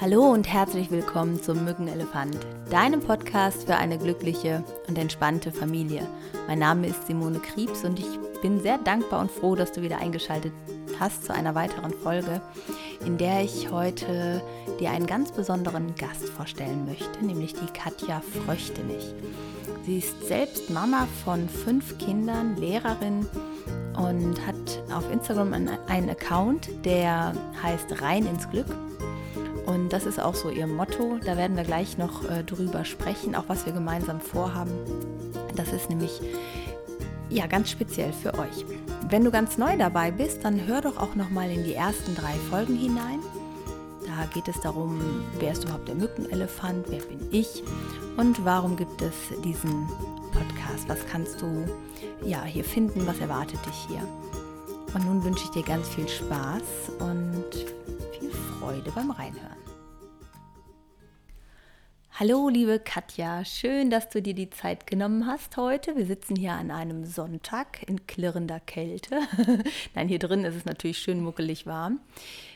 Hallo und herzlich willkommen zum Mückenelefant, deinem Podcast für eine glückliche und entspannte Familie. Mein Name ist Simone Kriebs und ich bin sehr dankbar und froh, dass du wieder eingeschaltet hast zu einer weiteren Folge, in der ich heute dir einen ganz besonderen Gast vorstellen möchte, nämlich die Katja Fröchtenich. Sie ist selbst Mama von fünf Kindern, Lehrerin und hat auf Instagram einen Account, der heißt Rein ins Glück. Und das ist auch so ihr Motto. Da werden wir gleich noch äh, drüber sprechen, auch was wir gemeinsam vorhaben. Das ist nämlich ja ganz speziell für euch. Wenn du ganz neu dabei bist, dann hör doch auch noch mal in die ersten drei Folgen hinein. Da geht es darum, wer ist überhaupt der Mückenelefant, wer bin ich und warum gibt es diesen Podcast? Was kannst du ja hier finden? Was erwartet dich hier? Und nun wünsche ich dir ganz viel Spaß und Freude beim Reinhören. Hallo, liebe Katja, schön, dass du dir die Zeit genommen hast heute. Wir sitzen hier an einem Sonntag in klirrender Kälte. Nein, hier drin ist es natürlich schön muckelig warm.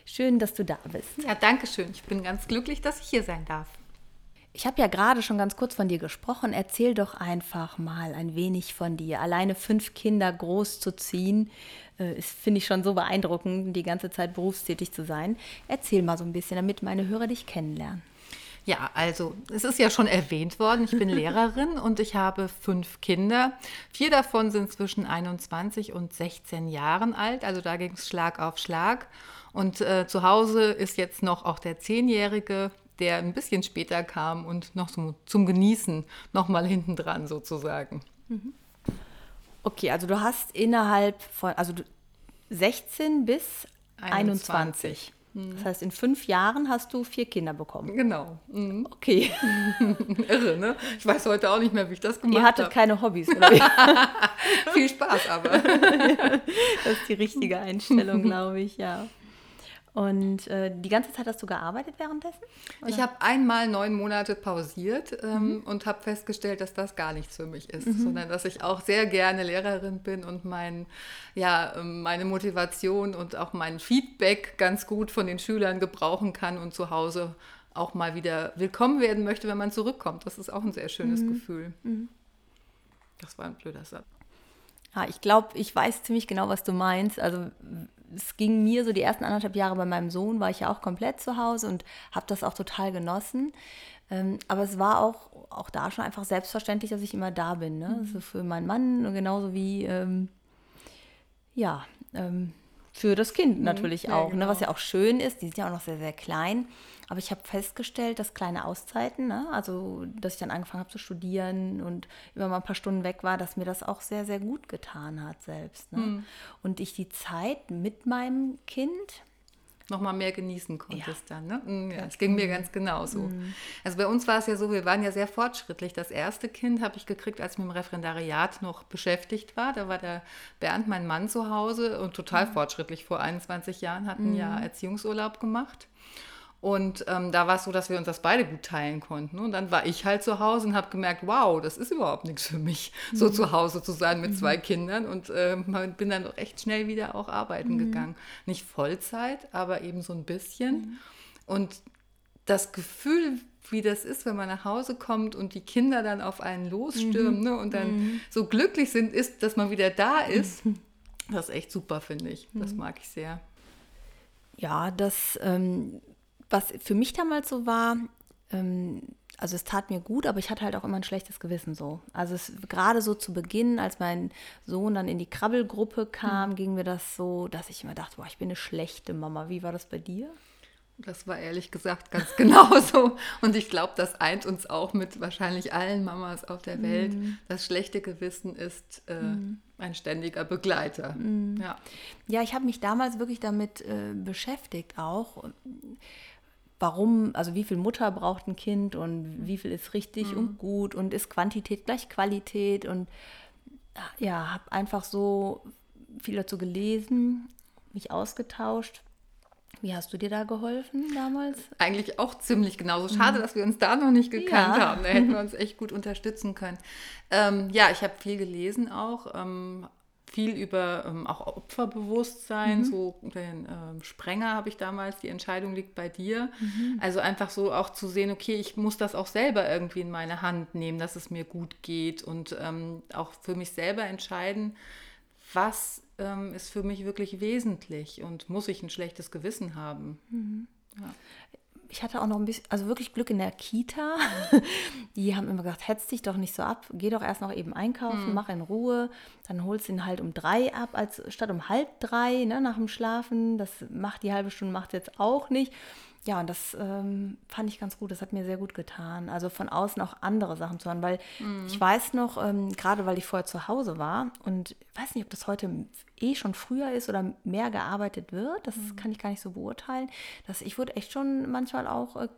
Schön, dass du da bist. Ja, danke schön. Ich bin ganz glücklich, dass ich hier sein darf. Ich habe ja gerade schon ganz kurz von dir gesprochen. Erzähl doch einfach mal ein wenig von dir. Alleine fünf Kinder groß äh, finde ich schon so beeindruckend, die ganze Zeit berufstätig zu sein. Erzähl mal so ein bisschen, damit meine Hörer dich kennenlernen. Ja, also es ist ja schon erwähnt worden, ich bin Lehrerin und ich habe fünf Kinder. Vier davon sind zwischen 21 und 16 Jahren alt, also da ging es Schlag auf Schlag. Und äh, zu Hause ist jetzt noch auch der Zehnjährige, der ein bisschen später kam und noch zum, zum Genießen nochmal hinten dran sozusagen. Mhm. Okay, also du hast innerhalb von, also 16 bis 21. 21. Mhm. Das heißt, in fünf Jahren hast du vier Kinder bekommen. Genau. Mhm. Okay. Irre, ne? Ich weiß heute auch nicht mehr, wie ich das gemacht habe. Ihr hattet hab. keine Hobbys, oder? Viel Spaß aber. das ist die richtige Einstellung, glaube ich, ja. Und äh, die ganze Zeit hast du gearbeitet währenddessen? Oder? Ich habe einmal neun Monate pausiert ähm, mhm. und habe festgestellt, dass das gar nichts für mich ist, mhm. sondern dass ich auch sehr gerne Lehrerin bin und mein, ja, ähm, meine Motivation und auch mein Feedback ganz gut von den Schülern gebrauchen kann und zu Hause auch mal wieder willkommen werden möchte, wenn man zurückkommt. Das ist auch ein sehr schönes mhm. Gefühl. Mhm. Das war ein blöder Satz. Ja, ich glaube, ich weiß ziemlich genau, was du meinst. Also es ging mir so die ersten anderthalb Jahre bei meinem Sohn, war ich ja auch komplett zu Hause und habe das auch total genossen. Ähm, aber es war auch, auch da schon einfach selbstverständlich, dass ich immer da bin. Ne? Mhm. Also für meinen Mann genauso wie, ähm, ja, ähm, für das Kind mhm, natürlich mhm, auch, genau. ne? was ja auch schön ist. Die sind ja auch noch sehr, sehr klein. Aber ich habe festgestellt, dass kleine Auszeiten, ne? also dass ich dann angefangen habe zu studieren und immer mal ein paar Stunden weg war, dass mir das auch sehr, sehr gut getan hat selbst. Ne? Mhm. Und ich die Zeit mit meinem Kind nochmal mehr genießen konntest ja. dann. Ne? Mhm, ja, das ging mir ganz genauso. Mhm. Also bei uns war es ja so, wir waren ja sehr fortschrittlich. Das erste Kind habe ich gekriegt, als ich mit dem Referendariat noch beschäftigt war. Da war der Bernd, mein Mann, zu Hause und total mhm. fortschrittlich. Vor 21 Jahren hatten mhm. ja Erziehungsurlaub gemacht. Und ähm, da war es so, dass wir uns das beide gut teilen konnten. Und dann war ich halt zu Hause und habe gemerkt, wow, das ist überhaupt nichts für mich, mhm. so zu Hause zu sein mit mhm. zwei Kindern. Und äh, bin dann recht schnell wieder auch arbeiten mhm. gegangen. Nicht Vollzeit, aber eben so ein bisschen. Mhm. Und das Gefühl, wie das ist, wenn man nach Hause kommt und die Kinder dann auf einen losstürmen mhm. ne, und dann mhm. so glücklich sind, ist, dass man wieder da ist. Das ist echt super, finde ich. Das mag ich sehr. Ja, das ähm, was für mich damals so war, ähm, also es tat mir gut, aber ich hatte halt auch immer ein schlechtes Gewissen so. Also es gerade so zu Beginn, als mein Sohn dann in die Krabbelgruppe kam, mhm. ging mir das so, dass ich immer dachte, boah, ich bin eine schlechte Mama. Wie war das bei dir? Das war ehrlich gesagt ganz genauso. Und ich glaube, das eint uns auch mit wahrscheinlich allen Mamas auf der Welt. Mm. Das schlechte Gewissen ist äh, mm. ein ständiger Begleiter. Mm. Ja. ja, ich habe mich damals wirklich damit äh, beschäftigt auch warum, also wie viel Mutter braucht ein Kind und wie viel ist richtig mhm. und gut und ist Quantität gleich Qualität und ja, habe einfach so viel dazu gelesen, mich ausgetauscht. Wie hast du dir da geholfen damals? Eigentlich auch ziemlich genauso. Schade, mhm. dass wir uns da noch nicht gekannt ja. haben. Da hätten wir uns echt gut unterstützen können. Ähm, ja, ich habe viel gelesen auch. Ähm, viel über ähm, auch Opferbewusstsein, mhm. so den ähm, Sprenger habe ich damals, die Entscheidung liegt bei dir. Mhm. Also einfach so auch zu sehen, okay, ich muss das auch selber irgendwie in meine Hand nehmen, dass es mir gut geht und ähm, auch für mich selber entscheiden, was ähm, ist für mich wirklich wesentlich und muss ich ein schlechtes Gewissen haben. Mhm. Ja ich hatte auch noch ein bisschen, also wirklich Glück in der Kita. Die haben immer gesagt, hetz dich doch nicht so ab, geh doch erst noch eben einkaufen, mhm. mach in Ruhe. Dann holst du ihn halt um drei ab, als statt um halb drei, ne, nach dem Schlafen. Das macht die halbe Stunde, macht jetzt auch nicht. Ja, und das ähm, fand ich ganz gut. Das hat mir sehr gut getan. Also von außen auch andere Sachen zu hören, weil mhm. ich weiß noch, ähm, gerade weil ich vorher zu Hause war und weiß nicht, ob das heute eh schon früher ist oder mehr gearbeitet wird. Das mhm. kann ich gar nicht so beurteilen. Dass ich wurde echt schon manchmal auch äh,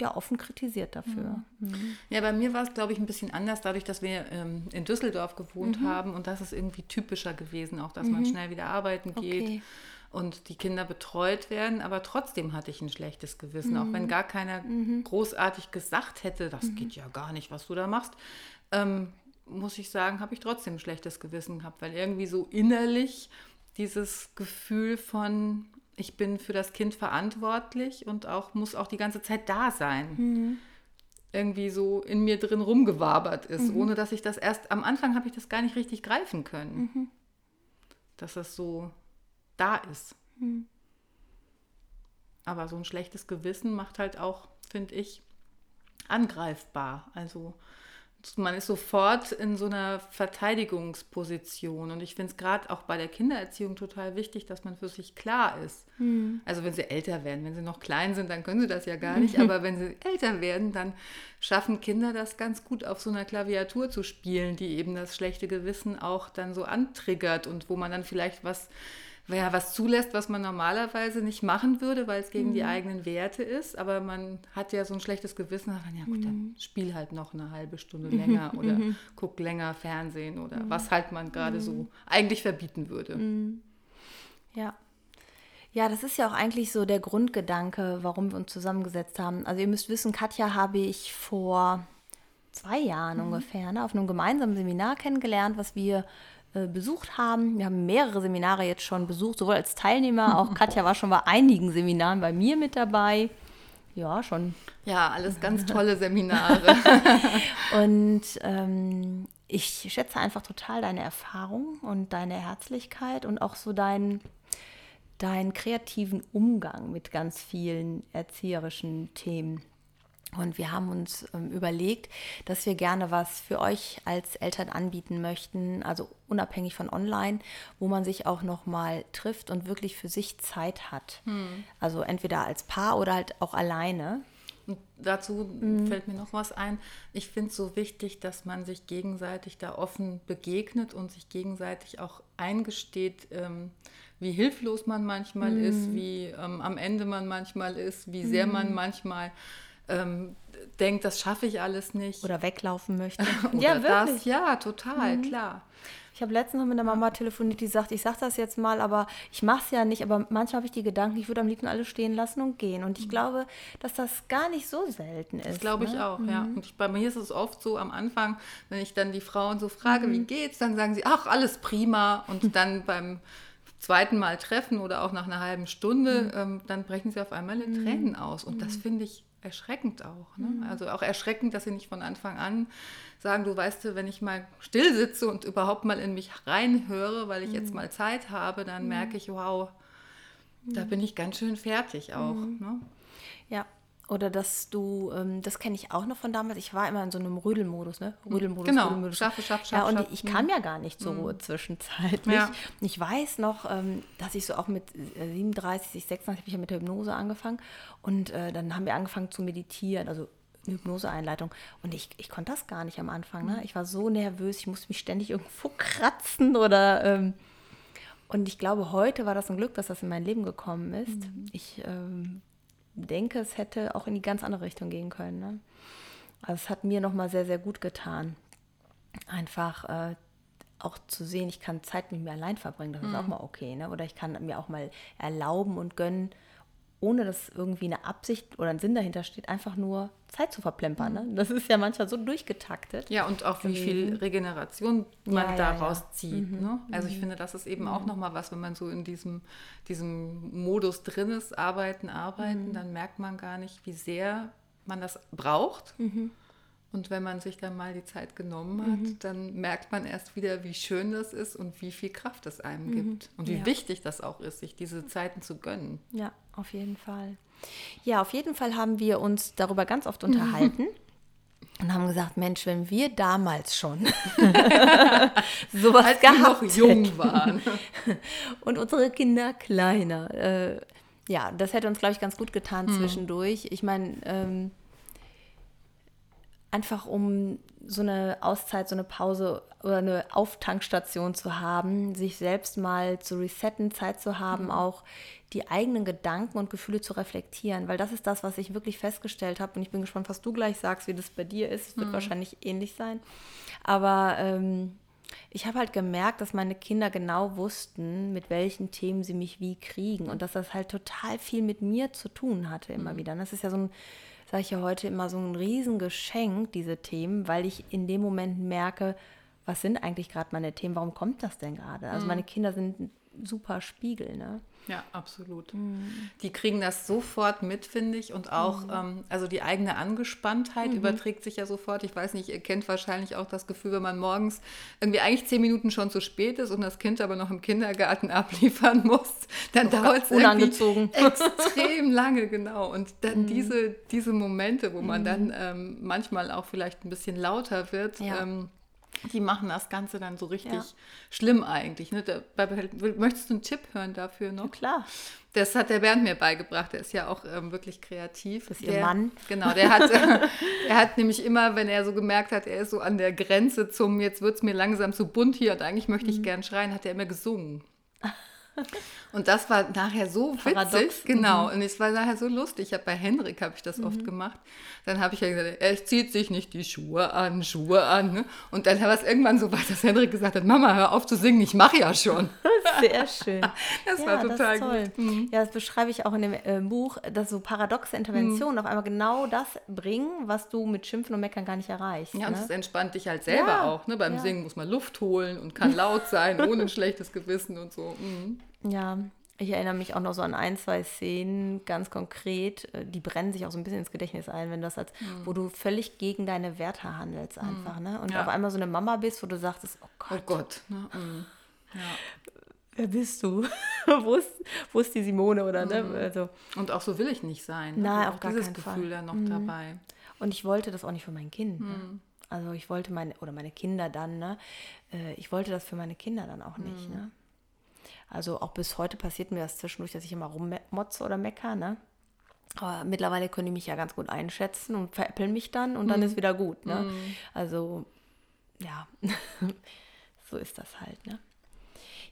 ja, offen kritisiert dafür. Mhm. mhm. Ja, bei mir war es, glaube ich, ein bisschen anders, dadurch, dass wir ähm, in Düsseldorf gewohnt mhm. haben und das ist irgendwie typischer gewesen, auch dass man mhm. schnell wieder arbeiten geht. Okay und die Kinder betreut werden, aber trotzdem hatte ich ein schlechtes Gewissen, mhm. auch wenn mhm. gar keiner mhm. großartig gesagt hätte, das mhm. geht ja gar nicht, was du da machst. Ähm, muss ich sagen, habe ich trotzdem ein schlechtes Gewissen gehabt, weil irgendwie so innerlich dieses Gefühl von, ich bin für das Kind verantwortlich und auch muss auch die ganze Zeit da sein. Mhm. Irgendwie so in mir drin rumgewabert ist, mhm. ohne dass ich das erst am Anfang habe ich das gar nicht richtig greifen können. Mhm. Dass das so da ist. Hm. Aber so ein schlechtes Gewissen macht halt auch, finde ich, angreifbar. Also man ist sofort in so einer Verteidigungsposition. Und ich finde es gerade auch bei der Kindererziehung total wichtig, dass man für sich klar ist. Mhm. Also wenn sie älter werden, wenn sie noch klein sind, dann können sie das ja gar nicht. Aber wenn sie älter werden, dann schaffen Kinder das ganz gut auf so einer Klaviatur zu spielen, die eben das schlechte Gewissen auch dann so antriggert und wo man dann vielleicht was ja, was zulässt, was man normalerweise nicht machen würde, weil es gegen mhm. die eigenen Werte ist. Aber man hat ja so ein schlechtes Gewissen, dann, ja gut, dann mhm. spiel halt noch eine halbe Stunde länger oder mhm. guck länger Fernsehen oder mhm. was halt man gerade so mhm. eigentlich verbieten würde. Mhm. Ja. Ja, das ist ja auch eigentlich so der Grundgedanke, warum wir uns zusammengesetzt haben. Also ihr müsst wissen, Katja habe ich vor zwei Jahren ungefähr ne, auf einem gemeinsamen Seminar kennengelernt, was wir besucht haben. Wir haben mehrere Seminare jetzt schon besucht, sowohl als Teilnehmer, auch Katja war schon bei einigen Seminaren bei mir mit dabei. Ja, schon. Ja, alles ganz tolle Seminare. und ähm, ich schätze einfach total deine Erfahrung und deine Herzlichkeit und auch so deinen deinen kreativen Umgang mit ganz vielen erzieherischen Themen. Und wir haben uns ähm, überlegt, dass wir gerne was für euch als Eltern anbieten möchten, also unabhängig von online, wo man sich auch nochmal trifft und wirklich für sich Zeit hat. Hm. Also entweder als Paar oder halt auch alleine. Und dazu mhm. fällt mir noch was ein. Ich finde es so wichtig, dass man sich gegenseitig da offen begegnet und sich gegenseitig auch eingesteht, ähm, wie hilflos man manchmal mhm. ist, wie ähm, am Ende man manchmal ist, wie sehr mhm. man manchmal ähm, denkt, das schaffe ich alles nicht. Oder weglaufen möchte. Oder ja, wirklich. Das, ja, total, mhm. klar. Ich habe letztens noch mit der Mama telefoniert, die sagt, ich sage das jetzt mal, aber ich mache es ja nicht. Aber manchmal habe ich die Gedanken, ich würde am liebsten alles stehen lassen und gehen. Und ich mhm. glaube, dass das gar nicht so selten ist. Das glaube ich ne? auch, mhm. ja. Und ich, bei mir ist es oft so am Anfang, wenn ich dann die Frauen so frage, mhm. wie geht's, dann sagen sie, ach, alles prima. Und dann beim zweiten Mal treffen oder auch nach einer halben Stunde, mhm. ähm, dann brechen sie auf einmal in mhm. Tränen aus. Und das mhm. finde ich erschreckend auch. Ne? Mhm. Also auch erschreckend, dass sie nicht von Anfang an sagen, du weißt du, wenn ich mal still sitze und überhaupt mal in mich reinhöre, weil ich mhm. jetzt mal Zeit habe, dann mhm. merke ich, wow, da mhm. bin ich ganz schön fertig auch. Mhm. Ne? Ja, oder dass du, ähm, das kenne ich auch noch von damals, ich war immer in so einem Rödelmodus, ne? Rödelmodus, genau. Rödelmodus. Schaffe, schaffe, schaffe. Ja, und ich kam mhm. ja gar nicht zur Ruhe zwischenzeitlich. Ja. Ich weiß noch, ähm, dass ich so auch mit 37, 36 habe ich ja mit der Hypnose angefangen und äh, dann haben wir angefangen zu meditieren, also eine Hypnoseeinleitung. Und ich, ich konnte das gar nicht am Anfang. Ne? Mhm. Ich war so nervös, ich musste mich ständig irgendwo kratzen oder. Ähm, und ich glaube, heute war das ein Glück, dass das in mein Leben gekommen ist. Mhm. Ich ähm, denke, es hätte auch in die ganz andere Richtung gehen können. Ne? Also es hat mir nochmal sehr, sehr gut getan. Einfach äh, auch zu sehen, ich kann Zeit mit mir allein verbringen, das ist auch mhm. mal okay. Ne? Oder ich kann mir auch mal erlauben und gönnen, ohne dass irgendwie eine Absicht oder ein Sinn dahinter steht, einfach nur Zeit zu verplempern. Ne? Das ist ja manchmal so durchgetaktet. Ja, und auch wie viel Regeneration man ja, daraus ja, ja. zieht. Mhm. Ne? Also ich mhm. finde, das ist eben mhm. auch nochmal was, wenn man so in diesem, diesem Modus drin ist, arbeiten, arbeiten, mhm. dann merkt man gar nicht, wie sehr man das braucht. Mhm. Und wenn man sich dann mal die Zeit genommen hat, mhm. dann merkt man erst wieder, wie schön das ist und wie viel Kraft es einem mhm. gibt. Und wie ja. wichtig das auch ist, sich diese Zeiten zu gönnen. Ja, auf jeden Fall. Ja, auf jeden Fall haben wir uns darüber ganz oft unterhalten. Und haben gesagt, Mensch, wenn wir damals schon sowas Als gehabt wir noch jung waren und unsere Kinder kleiner, äh, ja, das hätte uns, glaube ich, ganz gut getan mhm. zwischendurch. Ich meine, ähm, einfach um so eine Auszeit, so eine Pause oder eine Auftankstation zu haben, sich selbst mal zu resetten, Zeit zu haben, mhm. auch die eigenen Gedanken und Gefühle zu reflektieren, weil das ist das, was ich wirklich festgestellt habe und ich bin gespannt, was du gleich sagst, wie das bei dir ist. Es wird mhm. wahrscheinlich ähnlich sein. Aber ähm, ich habe halt gemerkt, dass meine Kinder genau wussten, mit welchen Themen sie mich wie kriegen und dass das halt total viel mit mir zu tun hatte immer mhm. wieder. Und das ist ja so ein sage ich ja heute immer, so ein Riesengeschenk, diese Themen, weil ich in dem Moment merke, was sind eigentlich gerade meine Themen, warum kommt das denn gerade? Also mhm. meine Kinder sind super Spiegel, ne? Ja, absolut. Mhm. Die kriegen das sofort mit, finde ich. Und auch, mhm. ähm, also die eigene Angespanntheit mhm. überträgt sich ja sofort. Ich weiß nicht, ihr kennt wahrscheinlich auch das Gefühl, wenn man morgens irgendwie eigentlich zehn Minuten schon zu spät ist und das Kind aber noch im Kindergarten abliefern muss, dann oh, dauert es unangezogen extrem lange, genau. Und dann mhm. diese, diese Momente, wo man dann mhm. ähm, manchmal auch vielleicht ein bisschen lauter wird, ja. ähm, die machen das Ganze dann so richtig ja. schlimm eigentlich. Ne? Da, möchtest du einen Tipp hören dafür noch? Ja, klar. Das hat der Bernd mir beigebracht. Der ist ja auch ähm, wirklich kreativ. Das ist der, ihr Mann. Genau, der hat, er hat nämlich immer, wenn er so gemerkt hat, er ist so an der Grenze zum, jetzt wird es mir langsam zu bunt hier und eigentlich möchte ich mhm. gern schreien, hat er immer gesungen. Und das war nachher so Paradox. witzig, genau. Mhm. Und es war nachher so lustig. Ich habe bei Henrik habe ich das mhm. oft gemacht. Dann habe ich ja gesagt, er zieht sich nicht die Schuhe an, Schuhe an. Ne? Und dann war es irgendwann so weit, dass Henrik gesagt hat, Mama, hör auf zu singen, ich mache ja schon. Sehr schön. Das ja, war total das gut. Mhm. Ja, das beschreibe ich auch in dem äh, Buch, dass so paradoxe Interventionen mhm. auf einmal genau das bringen, was du mit Schimpfen und Meckern gar nicht erreichst. Ja, und es entspannt dich halt selber ja. auch. Ne? Beim ja. Singen muss man Luft holen und kann laut sein, ohne ein schlechtes Gewissen und so. Mhm. Ja, ich erinnere mich auch noch so an ein, zwei Szenen ganz konkret, äh, die brennen sich auch so ein bisschen ins Gedächtnis ein, wenn das als, mhm. wo du völlig gegen deine Werte handelst mhm. einfach, ne? Und ja. auf einmal so eine Mama bist, wo du sagst, oh Gott. Oh Gott. Ne? Mhm. Ja. Wer bist du? wo, ist, wo ist die Simone oder ne? Mhm. Also, Und auch so will ich nicht sein. Nein, also auf gar dieses keinen Gefühl Fall. dann noch mhm. dabei. Und ich wollte das auch nicht für mein Kind. Ne? Also ich wollte meine, oder meine Kinder dann, ne? Äh, ich wollte das für meine Kinder dann auch nicht, ne? Also auch bis heute passiert mir das zwischendurch, dass ich immer rummotze oder mecker, ne? Aber mittlerweile können die mich ja ganz gut einschätzen und veräppeln mich dann und dann mhm. ist wieder gut, ne? Mhm. Also, ja, so ist das halt, ne?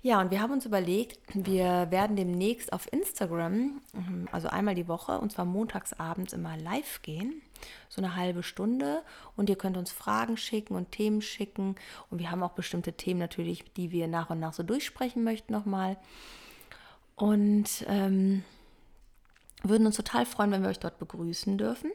Ja, und wir haben uns überlegt, wir werden demnächst auf Instagram, mhm, also einmal die Woche, und zwar montagsabends immer live gehen, so eine halbe Stunde. Und ihr könnt uns Fragen schicken und Themen schicken. Und wir haben auch bestimmte Themen natürlich, die wir nach und nach so durchsprechen möchten nochmal. Und ähm, würden uns total freuen, wenn wir euch dort begrüßen dürfen.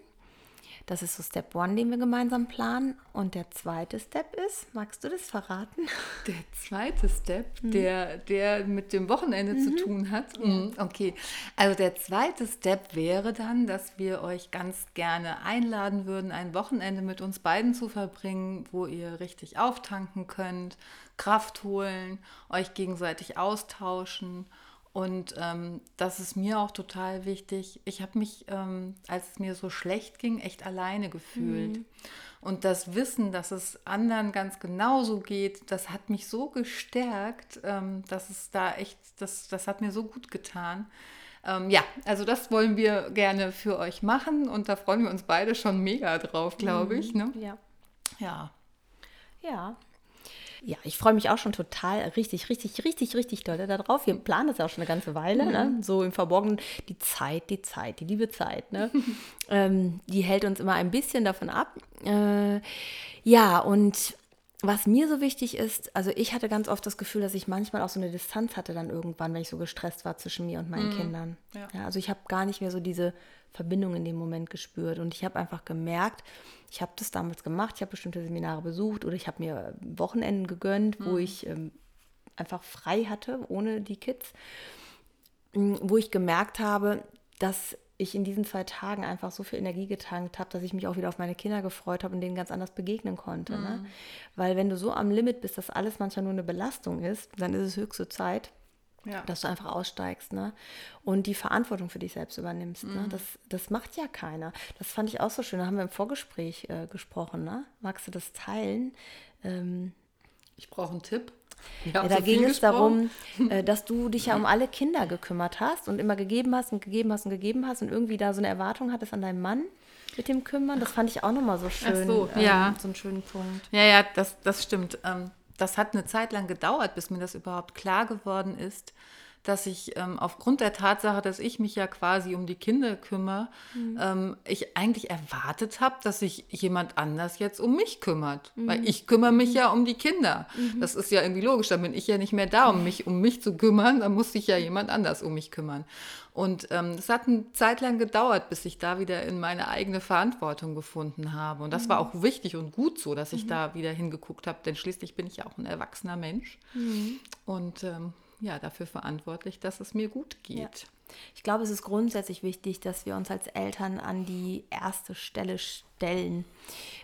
Das ist so Step One, den wir gemeinsam planen. Und der zweite Step ist, magst du das verraten? Der zweite Step, mhm. der, der mit dem Wochenende mhm. zu tun hat. Mhm. Okay, also der zweite Step wäre dann, dass wir euch ganz gerne einladen würden, ein Wochenende mit uns beiden zu verbringen, wo ihr richtig auftanken könnt, Kraft holen, euch gegenseitig austauschen und ähm, das ist mir auch total wichtig. Ich habe mich, ähm, als es mir so schlecht ging, echt alleine gefühlt. Mhm. Und das Wissen, dass es anderen ganz genauso geht, das hat mich so gestärkt, ähm, dass es da echt, das, das hat mir so gut getan. Ähm, ja, also das wollen wir gerne für euch machen und da freuen wir uns beide schon mega drauf, glaube ich. Mhm. Ne? Ja. Ja. Ja, ja, ich freue mich auch schon total, richtig, richtig, richtig, richtig doll darauf. Wir planen das ja auch schon eine ganze Weile, ne? mhm. ne? so im Verborgenen. Die Zeit, die Zeit, die liebe Zeit, ne? ähm, die hält uns immer ein bisschen davon ab. Äh, ja, und was mir so wichtig ist, also ich hatte ganz oft das Gefühl, dass ich manchmal auch so eine Distanz hatte dann irgendwann, wenn ich so gestresst war zwischen mir und meinen mm, Kindern. Ja. Ja, also ich habe gar nicht mehr so diese Verbindung in dem Moment gespürt und ich habe einfach gemerkt, ich habe das damals gemacht, ich habe bestimmte Seminare besucht oder ich habe mir Wochenenden gegönnt, mm. wo ich ähm, einfach frei hatte, ohne die Kids, wo ich gemerkt habe, dass ich in diesen zwei Tagen einfach so viel Energie getankt habe, dass ich mich auch wieder auf meine Kinder gefreut habe und denen ganz anders begegnen konnte. Ne? Mhm. Ne? Weil wenn du so am Limit bist, dass alles manchmal nur eine Belastung ist, dann ist es höchste Zeit, ja. dass du einfach aussteigst ne? und die Verantwortung für dich selbst übernimmst. Ne? Mhm. Ne? Das, das macht ja keiner. Das fand ich auch so schön. Da haben wir im Vorgespräch äh, gesprochen. Ne? Magst du das teilen? Ähm, ich brauche einen Tipp. Ja, da so ging es darum, äh, dass du dich ja um alle Kinder gekümmert hast und immer gegeben hast und gegeben hast und gegeben hast und irgendwie da so eine Erwartung hattest an deinen Mann mit dem Kümmern. Das fand ich auch nochmal so schön. Ach so, ähm, ja. So einen schönen Punkt. Ja, ja, das, das stimmt. Ähm, das hat eine Zeit lang gedauert, bis mir das überhaupt klar geworden ist, dass ich ähm, aufgrund der Tatsache, dass ich mich ja quasi um die Kinder kümmere, mhm. ähm, ich eigentlich erwartet habe, dass sich jemand anders jetzt um mich kümmert. Mhm. Weil ich kümmere mich mhm. ja um die Kinder. Mhm. Das ist ja irgendwie logisch. Da bin ich ja nicht mehr da, um mich um mich zu kümmern. Da muss sich ja jemand anders um mich kümmern. Und ähm, es hat eine Zeit lang gedauert, bis ich da wieder in meine eigene Verantwortung gefunden habe. Und das war mhm. auch wichtig und gut so, dass ich mhm. da wieder hingeguckt habe, denn schließlich bin ich ja auch ein erwachsener Mensch. Und ähm, ja, dafür verantwortlich, dass es mir gut geht. Ja. Ich glaube, es ist grundsätzlich wichtig, dass wir uns als Eltern an die erste Stelle stellen.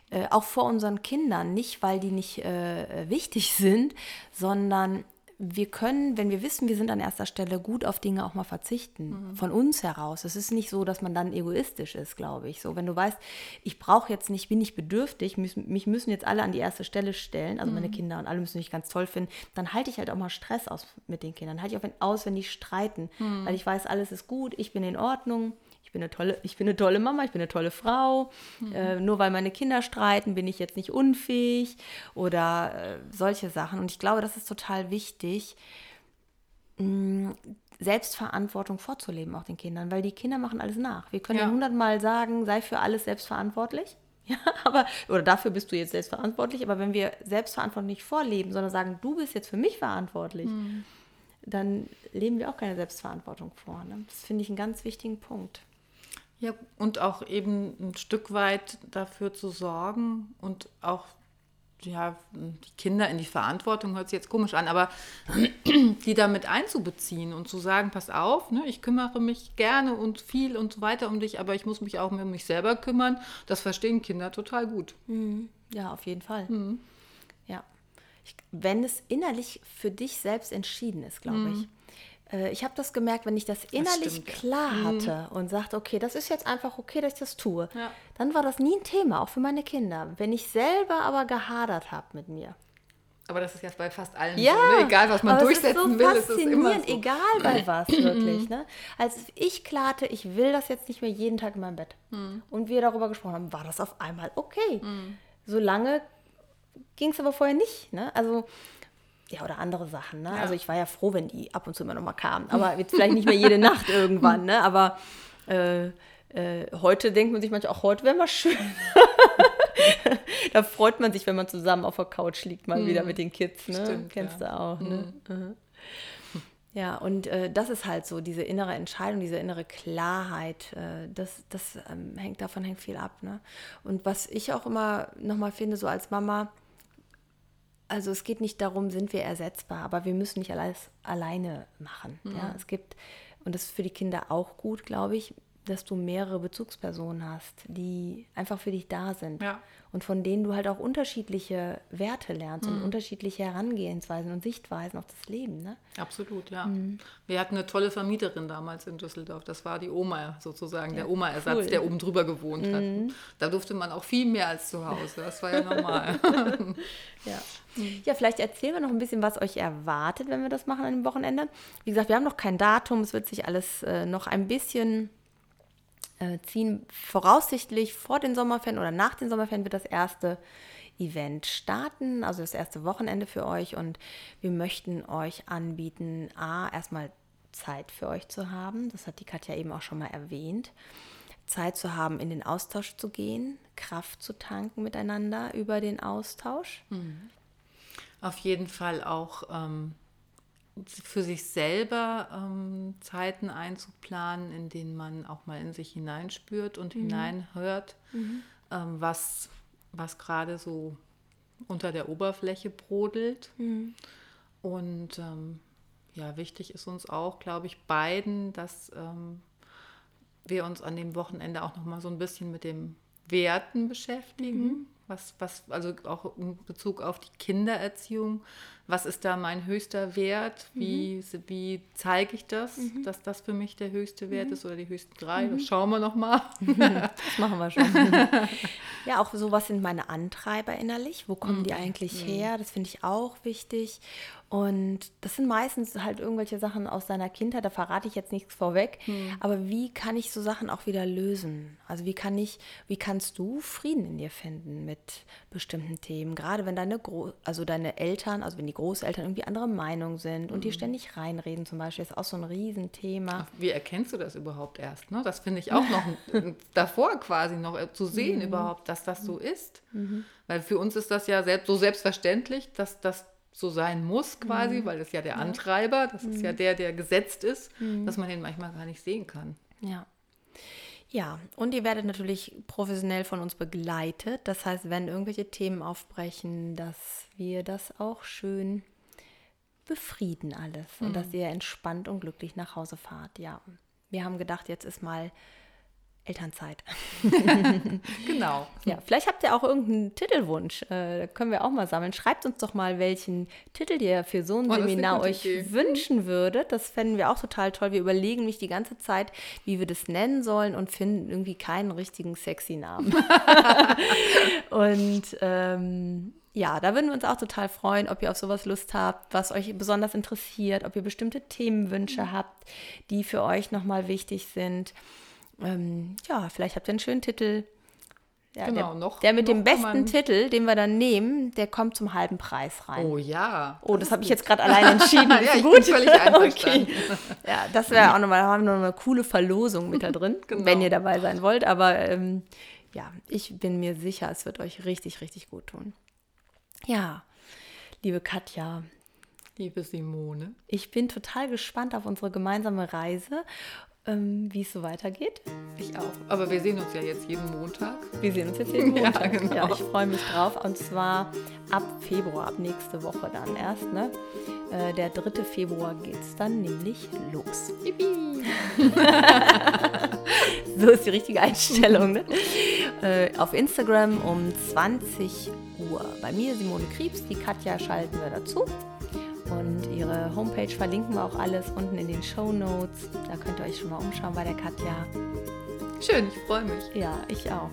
Äh, auch vor unseren Kindern, nicht weil die nicht äh, wichtig sind, sondern wir können, wenn wir wissen, wir sind an erster Stelle, gut auf Dinge auch mal verzichten. Mhm. Von uns heraus. Es ist nicht so, dass man dann egoistisch ist, glaube ich. So, wenn du weißt, ich brauche jetzt nicht, bin nicht bedürftig, mich, mich, müssen jetzt alle an die erste Stelle stellen, also mhm. meine Kinder und alle müssen mich ganz toll finden, dann halte ich halt auch mal Stress aus mit den Kindern. Halte ich auch aus, wenn die streiten, mhm. weil ich weiß, alles ist gut, ich bin in Ordnung bin eine tolle, ich bin eine tolle Mama, ich bin eine tolle Frau. Mhm. Äh, nur weil meine Kinder streiten, bin ich jetzt nicht unfähig oder äh, solche Sachen. Und ich glaube, das ist total wichtig, mh, Selbstverantwortung vorzuleben, auch den Kindern, weil die Kinder machen alles nach. Wir können ja hundertmal sagen, sei für alles selbstverantwortlich. Ja, aber, oder dafür bist du jetzt selbstverantwortlich, aber wenn wir Selbstverantwortung nicht vorleben, sondern sagen, du bist jetzt für mich verantwortlich, mhm. dann leben wir auch keine Selbstverantwortung vor. Ne? Das finde ich einen ganz wichtigen Punkt. Ja, und auch eben ein Stück weit dafür zu sorgen und auch ja, die Kinder in die Verantwortung, hört sich jetzt komisch an, aber die damit einzubeziehen und zu sagen, pass auf, ne, ich kümmere mich gerne und viel und so weiter um dich, aber ich muss mich auch um mich selber kümmern, das verstehen Kinder total gut. Mhm. Ja, auf jeden Fall. Mhm. Ja. Ich, wenn es innerlich für dich selbst entschieden ist, glaube mhm. ich, ich habe das gemerkt, wenn ich das innerlich das klar ja. Mhm. hatte und sagte, okay, das ist jetzt einfach okay, dass ich das tue, ja. dann war das nie ein Thema, auch für meine Kinder. Wenn ich selber aber gehadert habe mit mir. Aber das ist jetzt bei fast allen ja, so, ne? egal was man durchsetzen will, ist es immer so. egal bei was wirklich. Ne? Als ich klarte, ich will das jetzt nicht mehr jeden Tag in meinem Bett mhm. und wir darüber gesprochen haben, war das auf einmal okay. Mhm. Solange ging es aber vorher nicht. Ne? Also ja, oder andere Sachen. Ne? Ja. Also ich war ja froh, wenn die ab und zu immer noch mal kamen. Aber jetzt vielleicht nicht mehr jede Nacht irgendwann. Ne? Aber äh, äh, heute denkt man sich manchmal, auch heute wäre mal schön. da freut man sich, wenn man zusammen auf der Couch liegt, mal hm. wieder mit den Kids. Ne? Stimmt, Kennst ja. du auch. Ne? Mhm. Ja, und äh, das ist halt so, diese innere Entscheidung, diese innere Klarheit, äh, das, das ähm, hängt, davon hängt viel ab. Ne? Und was ich auch immer nochmal finde, so als Mama, also es geht nicht darum, sind wir ersetzbar, aber wir müssen nicht alles alleine machen. Mhm. Ja, es gibt, und das ist für die Kinder auch gut, glaube ich, dass du mehrere Bezugspersonen hast, die einfach für dich da sind. Ja. Und von denen du halt auch unterschiedliche Werte lernst mhm. und unterschiedliche Herangehensweisen und Sichtweisen auf das Leben. Ne? Absolut, ja. Mhm. Wir hatten eine tolle Vermieterin damals in Düsseldorf. Das war die Oma sozusagen, ja, der Oma-Ersatz, cool. der oben drüber gewohnt mhm. hat. Da durfte man auch viel mehr als zu Hause. Das war ja normal. ja. Ja, vielleicht erzählen wir noch ein bisschen, was euch erwartet, wenn wir das machen an dem Wochenende. Wie gesagt, wir haben noch kein Datum. Es wird sich alles äh, noch ein bisschen ziehen voraussichtlich vor den Sommerferien oder nach den Sommerferien wird das erste Event starten, also das erste Wochenende für euch und wir möchten euch anbieten, a, erstmal Zeit für euch zu haben, das hat die Katja eben auch schon mal erwähnt, Zeit zu haben, in den Austausch zu gehen, Kraft zu tanken miteinander über den Austausch. Mhm. Auf jeden Fall auch ähm, für sich selber ähm, Zeiten einzuplanen, in denen man auch mal in sich hineinspürt und mhm. hineinhört, mhm. Ähm, was, was gerade so unter der Oberfläche brodelt. Mhm. Und ähm, ja, wichtig ist uns auch, glaube ich, beiden, dass ähm, wir uns an dem Wochenende auch noch mal so ein bisschen mit dem Werten beschäftigen. Was, was, also auch in Bezug auf die Kindererziehung, was ist da mein höchster Wert? Wie, mhm. wie zeige ich das, mhm. dass das für mich der höchste Wert mhm. ist oder die höchsten drei? Das mhm. schauen wir nochmal. das machen wir schon. ja, auch so, was sind meine Antreiber innerlich? Wo kommen die mhm. eigentlich mhm. her? Das finde ich auch wichtig. Und das sind meistens halt irgendwelche Sachen aus seiner Kindheit, da verrate ich jetzt nichts vorweg. Hm. Aber wie kann ich so Sachen auch wieder lösen? Also wie kann ich, wie kannst du Frieden in dir finden mit bestimmten Themen? Gerade wenn deine Gro also deine Eltern, also wenn die Großeltern irgendwie andere Meinung sind und die hm. ständig reinreden zum Beispiel, ist auch so ein Riesenthema. Wie erkennst du das überhaupt erst? Ne? Das finde ich auch noch davor quasi noch äh, zu sehen mhm. überhaupt, dass das so ist. Mhm. Weil für uns ist das ja selbst, so selbstverständlich, dass das so sein muss quasi, mhm. weil das ja der Antreiber, das mhm. ist ja mhm. der, der gesetzt ist, mhm. dass man den manchmal gar nicht sehen kann. Ja. Ja, und ihr werdet natürlich professionell von uns begleitet. Das heißt, wenn irgendwelche Themen aufbrechen, dass wir das auch schön befrieden alles und dass mhm. ihr entspannt und glücklich nach Hause fahrt. Ja, wir haben gedacht, jetzt ist mal Elternzeit. genau. Ja, vielleicht habt ihr auch irgendeinen Titelwunsch. Äh, da können wir auch mal sammeln. Schreibt uns doch mal, welchen Titel ihr für so ein oh, Seminar euch Idee. wünschen würdet. Das fänden wir auch total toll. Wir überlegen mich die ganze Zeit, wie wir das nennen sollen und finden irgendwie keinen richtigen sexy Namen. und ähm, ja, da würden wir uns auch total freuen, ob ihr auf sowas Lust habt, was euch besonders interessiert, ob ihr bestimmte Themenwünsche mhm. habt, die für euch nochmal wichtig sind ähm, ja, vielleicht habt ihr einen schönen Titel. Ja, genau, der, noch. Der mit noch dem besten Titel, den wir dann nehmen, der kommt zum halben Preis rein. Oh ja. Oh, das, das habe ich jetzt gerade alleine entschieden. ja, ich gut. bin völlig einverstanden. Okay. Ja, das wäre auch nochmal, da haben wir noch eine coole Verlosung mit da drin, genau. wenn ihr dabei sein wollt. Aber ähm, ja, ich bin mir sicher, es wird euch richtig, richtig gut tun. Ja, liebe Katja. Liebe Simone. Ich bin total gespannt auf unsere gemeinsame Reise ähm, wie es so weitergeht. Ich auch. Aber wir sehen uns ja jetzt jeden Montag. Wir sehen uns jetzt jeden Montag. ja, genau. ja, ich freue mich drauf. Und zwar ab Februar, ab nächste Woche dann erst. Ne? Äh, der 3. Februar geht es dann nämlich los. so ist die richtige Einstellung. Ne? Äh, auf Instagram um 20 Uhr. Bei mir Simone Kriebs, die Katja schalten wir dazu. Und ihre Homepage verlinken wir auch alles unten in den Show Notes. Da könnt ihr euch schon mal umschauen bei der Katja. Schön, ich freue mich. Ja, ich auch.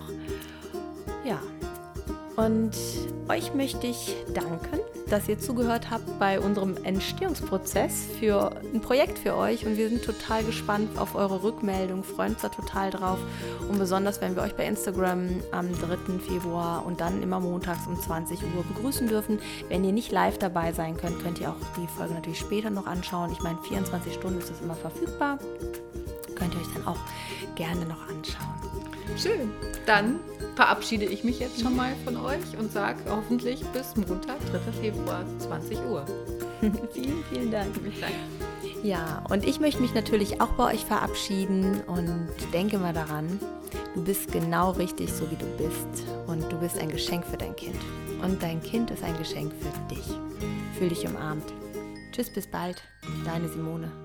Ja, und euch möchte ich danken, dass ihr zugehört habt bei unserem Entstehungsprozess für ein Projekt für euch. Und wir sind total gespannt auf eure Rückmeldung, freuen uns da total drauf. Und besonders, wenn wir euch bei Instagram am 3. Februar und dann immer montags um 20 Uhr begrüßen dürfen. Wenn ihr nicht live dabei sein könnt, könnt ihr auch die Folge natürlich später noch anschauen. Ich meine, 24 Stunden ist das immer verfügbar. Könnt ihr euch dann auch gerne noch anschauen. Schön. Dann verabschiede ich mich jetzt schon mal von euch und sage hoffentlich bis Montag, 3. Februar, 20 Uhr. vielen, vielen Dank. Ja, und ich möchte mich natürlich auch bei euch verabschieden und denke mal daran, du bist genau richtig, so wie du bist. Und du bist ein Geschenk für dein Kind. Und dein Kind ist ein Geschenk für dich. Fühl dich umarmt. Tschüss, bis bald. Deine Simone.